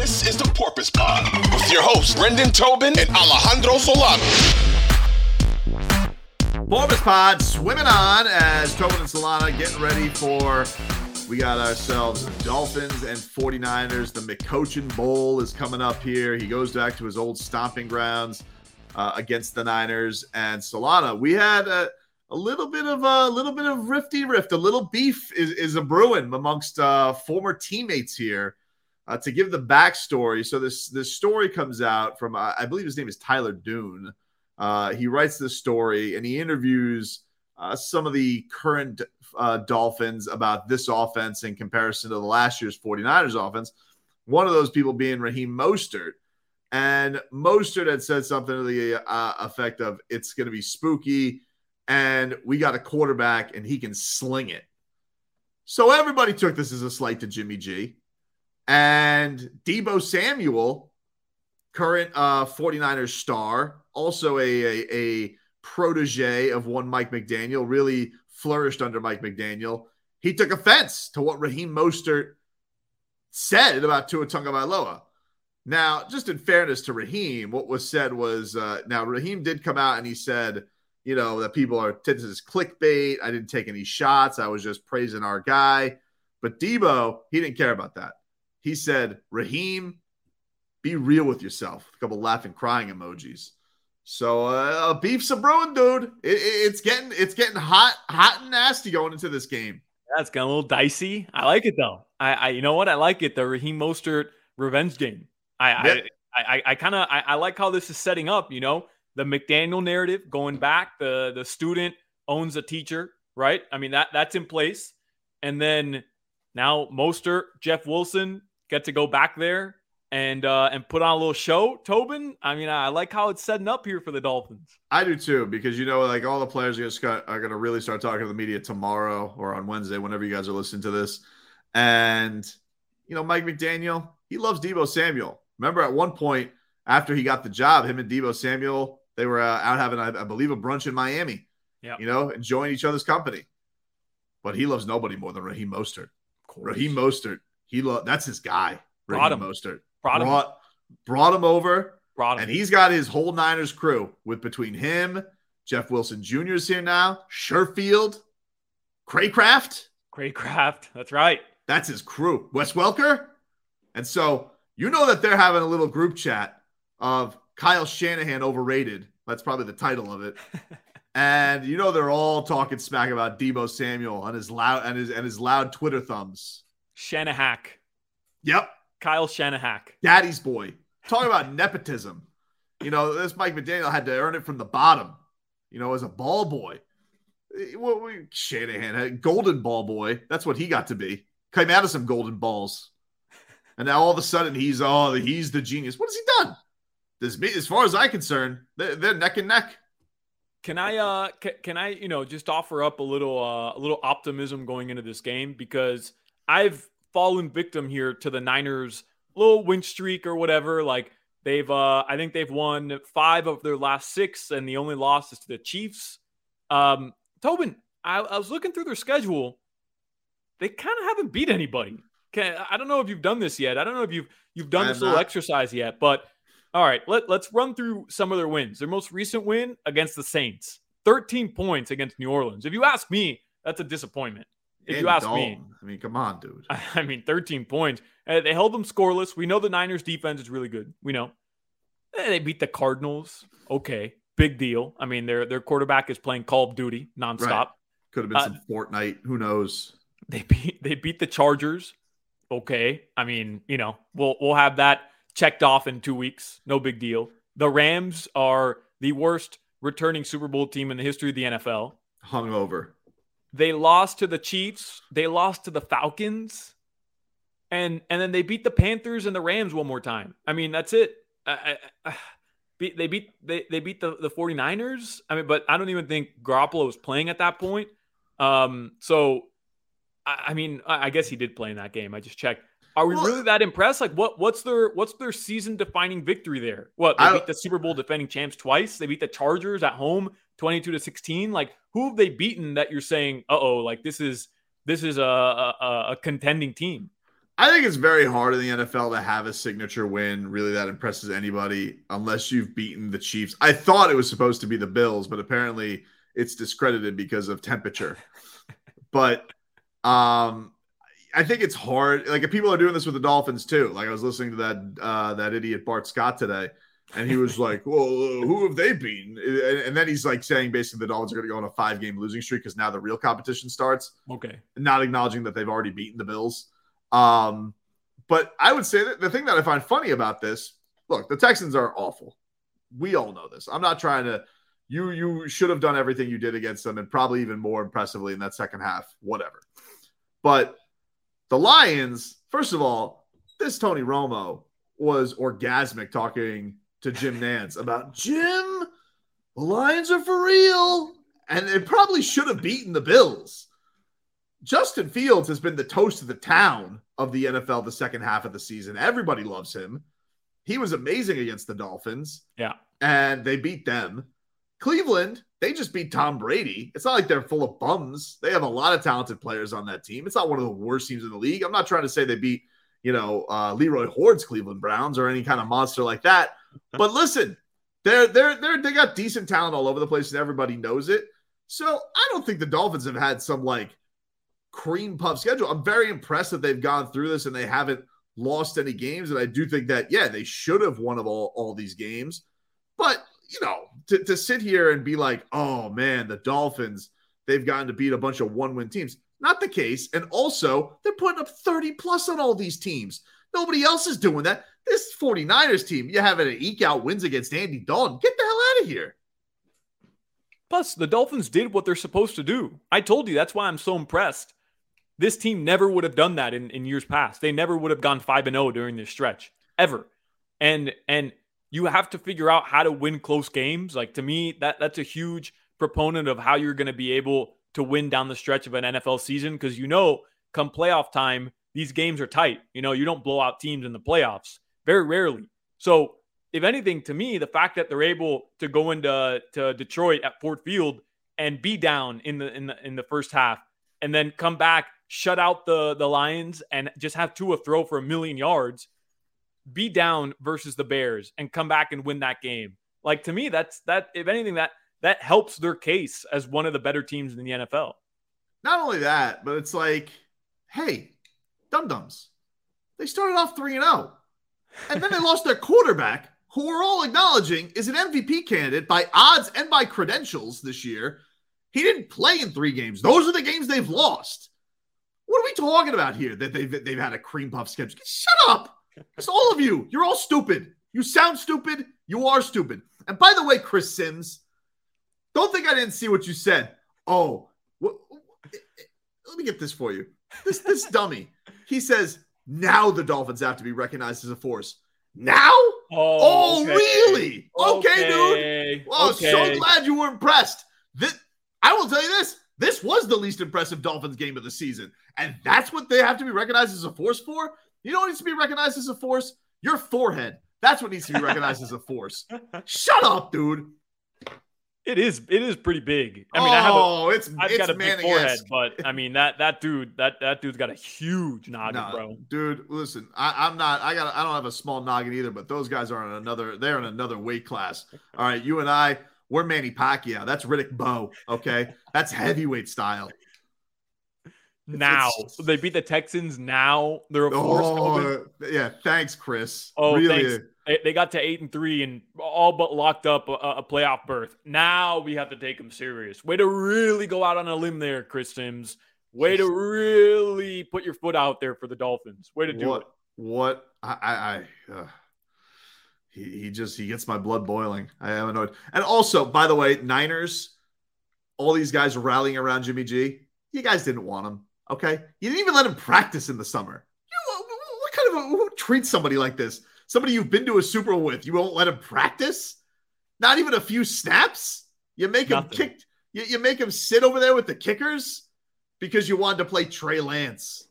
This is the Porpoise Pod with your hosts, Brendan Tobin and Alejandro Solano. Porpoise Pod swimming on as Tobin and Solano getting ready for. We got ourselves Dolphins and 49ers. The McCochin Bowl is coming up here. He goes back to his old stomping grounds uh, against the Niners and Solano. We had a, a little bit of a little bit of rifty rift, a little beef is, is a brewing amongst uh, former teammates here. Uh, to give the backstory, so this this story comes out from uh, I believe his name is Tyler Dunne. Uh, he writes this story and he interviews uh, some of the current uh, Dolphins about this offense in comparison to the last year's 49ers offense. One of those people being Raheem Mostert. And Mostert had said something to the uh, effect of, it's going to be spooky and we got a quarterback and he can sling it. So everybody took this as a slight to Jimmy G. And Deebo Samuel, current uh, 49ers star, also a, a, a protege of one Mike McDaniel, really flourished under Mike McDaniel. He took offense to what Raheem Mostert said about Tua Tagovailoa. Now, just in fairness to Raheem, what was said was uh, now Raheem did come out and he said, you know, that people are this is clickbait. I didn't take any shots. I was just praising our guy. But Debo, he didn't care about that. He said, Raheem, be real with yourself. A couple laughing, crying emojis. So uh, beef's a brewing, dude. It, it, it's getting it's getting hot, hot and nasty going into this game. That's getting a little dicey. I like it though. I, I you know what? I like it. The Raheem Mostert revenge game. I I I, I kind of I, I like how this is setting up. You know, the McDaniel narrative going back. The the student owns a teacher, right? I mean that that's in place, and then now Mostert, Jeff Wilson get to go back there and uh, and put on a little show. Tobin, I mean, I like how it's setting up here for the Dolphins. I do too, because you know, like all the players are just got, are going to really start talking to the media tomorrow or on Wednesday, whenever you guys are listening to this. And you know, Mike McDaniel, he loves Deebo Samuel. Remember, at one point after he got the job, him and Deebo Samuel, they were uh, out having, I, I believe, a brunch in Miami. Yeah, you know, enjoying each other's company. But he loves nobody more than Raheem Mostert. Raheem Mostert, he lo- that's his guy. Raheem Brought him. Mostert Brought him. brought, brought him over, Brought him. and he's got his whole Niners crew with between him, Jeff Wilson Jr. is here now, Sherfield, Cracraft. Cracraft. That's right. That's his crew. Wes Welker. And so you know that they're having a little group chat of Kyle Shanahan overrated. That's probably the title of it. and you know they're all talking smack about Deebo Samuel and his loud and his and his loud Twitter thumbs. Shanahack. Yep. Kyle Shanahack. Daddy's boy. Talking about nepotism. You know, this Mike McDaniel had to earn it from the bottom, you know, as a ball boy. What we Shanahan had golden ball boy. That's what he got to be. Came out of some golden balls. And now all of a sudden he's oh he's the genius. What has he done? This as far as I'm concerned, they're, they're neck and neck. Can I uh can, can I you know just offer up a little uh, a little optimism going into this game because I've fallen victim here to the Niners little win streak or whatever like they've uh I think they've won 5 of their last 6 and the only loss is to the Chiefs. Um Tobin, I, I was looking through their schedule. They kind of haven't beat anybody. Can, I don't know if you've done this yet. I don't know if you've you've done this little not. exercise yet, but all right, let, let's run through some of their wins. Their most recent win against the Saints, 13 points against New Orleans. If you ask me, that's a disappointment. If In you ask dome. me, I mean, come on, dude. I mean, 13 points. Uh, they held them scoreless. We know the Niners defense is really good. We know. Eh, They beat the Cardinals. Okay. Big deal. I mean, their their quarterback is playing Call of Duty nonstop. Right. Could have been Uh, some Fortnite. Who knows? They beat they beat the Chargers. Okay. I mean, you know, we'll we'll have that checked off in 2 weeks. No big deal. The Rams are the worst returning Super Bowl team in the history of the NFL. Hungover. They lost to the Chiefs, they lost to the Falcons, and and then they beat the Panthers and the Rams one more time. I mean, that's it. I, I, I, beat, they beat they, they beat the, the 49ers. I mean, but I don't even think Garoppolo was playing at that point. Um, so I, I mean, I, I guess he did play in that game. I just checked. Are we Well- really that impressed? Like, what what's their what's their season defining victory there? What they I- beat the Super Bowl defending champs twice. They beat the Chargers at home, twenty two to sixteen. Like, who have they beaten that you're saying, uh oh, like this is this is a, a a contending team? I think it's very hard in the NFL to have a signature win really that impresses anybody unless you've beaten the Chiefs. I thought it was supposed to be the Bills, but apparently it's discredited because of temperature. but um I think it's hard. Like if people are doing this with the Dolphins too. Like I was listening to that uh that idiot Bart Scott today and he was like, "Well, uh, who have they beaten?" And then he's like saying basically the Dolphins are going to go on a five-game losing streak because now the real competition starts. Okay, not acknowledging that they've already beaten the Bills. Um, but I would say that the thing that I find funny about this, look, the Texans are awful. We all know this. I'm not trying to. You you should have done everything you did against them, and probably even more impressively in that second half. Whatever. But the Lions, first of all, this Tony Romo was orgasmic talking to Jim Nantz about Jim. The Lions are for real, and it probably should have beaten the Bills. Justin Fields has been the toast of the town of the NFL the second half of the season. Everybody loves him. He was amazing against the Dolphins. Yeah. And they beat them. Cleveland, they just beat Tom Brady. It's not like they're full of bums. They have a lot of talented players on that team. It's not one of the worst teams in the league. I'm not trying to say they beat, you know, uh, Leroy Hoard's Cleveland Browns or any kind of monster like that. But listen, they're they're they're they got decent talent all over the place and everybody knows it. So I don't think the Dolphins have had some like cream puff schedule. I'm very impressed that they've gone through this and they haven't lost any games. And I do think that, yeah, they should have won of all, all these games. But, you know, to, to sit here and be like, oh man, the Dolphins, they've gotten to beat a bunch of one win teams. Not the case. And also, they're putting up 30 plus on all these teams. Nobody else is doing that. This 49ers team, you it to eke out wins against Andy Dalton. Get the hell out of here. Plus, the Dolphins did what they're supposed to do. I told you that's why I'm so impressed. This team never would have done that in, in years past. They never would have gone 5 and 0 during this stretch ever. And and you have to figure out how to win close games. Like to me, that that's a huge proponent of how you're going to be able to win down the stretch of an NFL season because you know, come playoff time, these games are tight. You know, you don't blow out teams in the playoffs very rarely. So, if anything, to me, the fact that they're able to go into to Detroit at Ford Field and be down in the in the in the first half and then come back shut out the the Lions and just have two Tua throw for a million yards, be down versus the Bears and come back and win that game. Like to me, that's that. If anything, that that helps their case as one of the better teams in the NFL. Not only that, but it's like, hey, dum dums, they started off three and zero, oh. and then they lost their quarterback, who we're all acknowledging is an MVP candidate by odds and by credentials this year. He didn't play in three games. Those are the games they've lost. What are we talking about here? That they've they've had a cream puff schedule? Shut up! It's all of you. You're all stupid. You sound stupid. You are stupid. And by the way, Chris Sims, don't think I didn't see what you said. Oh, what, let me get this for you. This this dummy. He says now the Dolphins have to be recognized as a force. Now? Oh, oh okay. really? Okay, okay, dude. Well, okay. so glad you were impressed. This, I will tell you this. This was the least impressive Dolphins game of the season. And that's what they have to be recognized as a force for? You know what needs to be recognized as a force? Your forehead. That's what needs to be recognized as a force. Shut up, dude. It is. It is pretty big. I mean, oh, I have a, oh, it's. I've it's got a big forehead, but I mean that that dude that that dude's got a huge noggin, nah, bro. Dude, listen, I, am not. I got. I don't have a small noggin either, but those guys are in another. They're in another weight class. All right, you and I, we're Manny Pacquiao. That's Riddick Bowe. Okay, that's heavyweight style. Now it's, they beat the Texans. Now they're a force. Oh, yeah. Thanks, Chris. Oh, really? thanks. They got to eight and three and all but locked up a, a, playoff berth. Now we have to take them serious. Way to really go out on a limb there, Chris Sims. Way to really put your foot out there for the Dolphins. Way to do what, it. What I I. Uh he, he just he gets my blood boiling. I am annoyed. And also, by the way, Niners, all these guys rallying around Jimmy G. You guys didn't want him. Okay, you didn't even let him practice in the summer. You, what, what kind of a, who treats somebody like this? Somebody you've been to a Super Bowl with, you won't let him practice? Not even a few snaps. You make Nothing. him kick. You, you make him sit over there with the kickers because you wanted to play Trey Lance.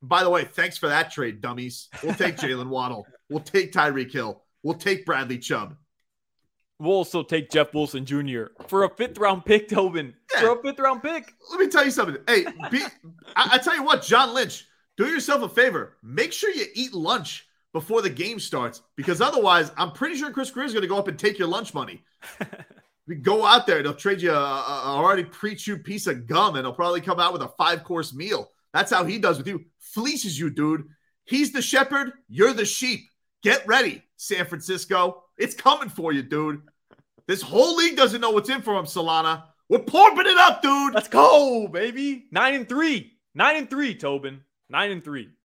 By the way, thanks for that trade, dummies. We'll take Jaylen Waddle. We'll take Tyreek Hill. We'll take Bradley Chubb. We'll also take Jeff Wilson Jr. for a fifth round pick, Tobin. Yeah. For a fifth round pick. Let me tell you something. Hey, be, I, I, tell you what, John Lynch, do yourself a favor. Make sure you eat lunch before the game starts because otherwise, I'm pretty sure Chris Grier is going to go up and take your lunch money. we go out there, they'll trade you a, a already pre-chewed piece of gum, and they'll probably come out with a five-course meal. That's how he does with you. Fleeces you, dude. He's the shepherd. You're the sheep. Get ready, San Francisco. It's coming for you, dude. This whole league doesn't know what's in for him, Solano. We're pumping it up, dude. Let's go, baby. Nine and three. Nine and three, Tobin. Nine and three.